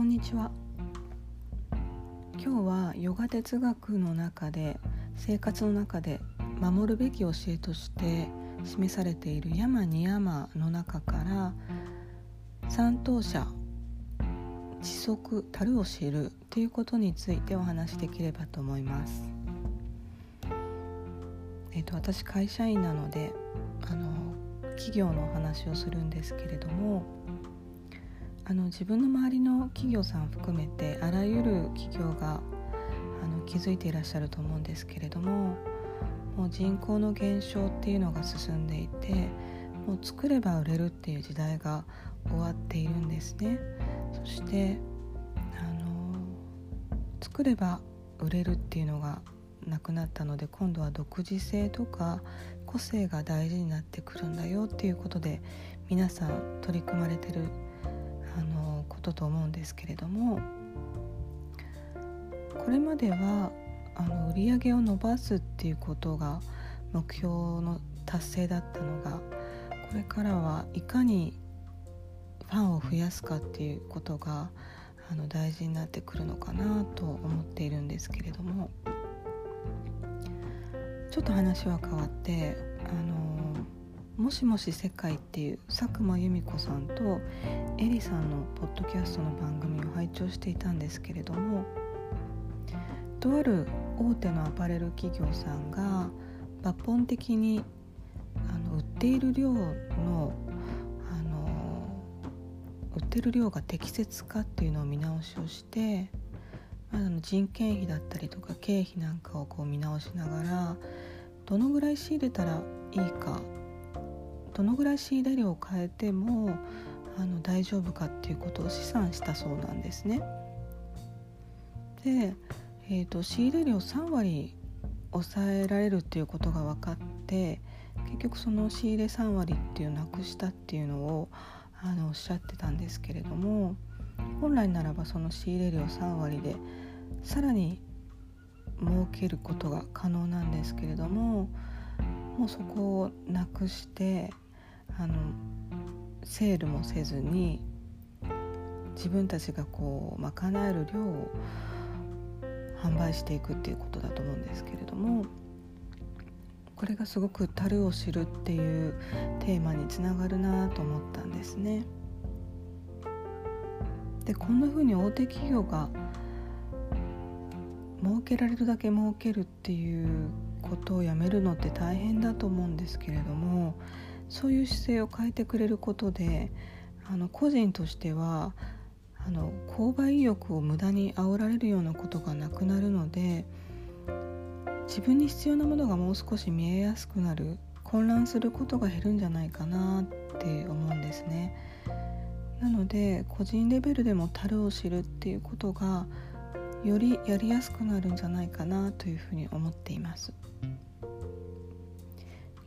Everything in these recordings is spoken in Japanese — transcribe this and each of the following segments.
こんにちは今日はヨガ哲学の中で生活の中で守るべき教えとして示されている山二山の中から三等者知足たるを知るということについてお話しできればと思います。えーと、私会社員なのであの企業のお話をするんですけれどもあの自分の周りの企業さん含めてあらゆる企業があの気づいていらっしゃると思うんですけれどももう人口の減少っていうのが進んでいてもう作れば売れるっていう時代が終わっているんですね。そしてあの作れば売れるっていうのがなくなったので今度は独自性とか個性が大事になってくるんだよっていうことで皆さん取り組まれてるあのことと思うんですけれどもこれまではあの売り上げを伸ばすっていうことが目標の達成だったのがこれからはいかにファンを増やすかっていうことがあの大事になってくるのかなと思っているんですけれどもちょっと話は変わってあの「もしもし世界」っていう佐久間由美子さんとエリさんのポッドキャストの番組を拝聴していたんですけれどもとある大手のアパレル企業さんが抜本的にあの売っている量のあの売ってる量が適切かっていうのを見直しをして、まあ、の人件費だったりとか経費なんかをこう見直しながらどのぐらい仕入れたらいいかどのぐらい仕入れ量を変えてもあの大丈夫かっていうことを試算したそうなんですね。で、えーと、仕入れ量3割抑えられるっていうことが分かって結局その仕入れ3割っていうなくしたっていうのをあのおっしゃってたんですけれども本来ならばその仕入れ量3割でさらに儲けることが可能なんですけれどももうそこをなくしてあのセールもせずに自分たちがこう賄える量を販売していくっていうことだと思うんですけれどもこれがすごく「樽を知る」っていうテーマにつながるなと思ったんですね。でこんな風に大手企業が儲けられるだけ儲けるっていうことをやめるのって大変だと思うんですけれどもそういう姿勢を変えてくれることであの個人としてはあの購買意欲を無駄に煽られるようなことがなくなるので自分に必要なものがもう少し見えやすくなる混乱することが減るんじゃないかなって思うんですね。なので個人レベルでも樽を知るっていうことがよりやりやすくなるんじゃないかなというふうに思っています。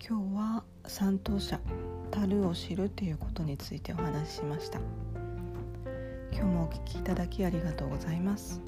今日は三等者樽を知るということについてお話ししました。今日もお聞きいただきありがとうございます。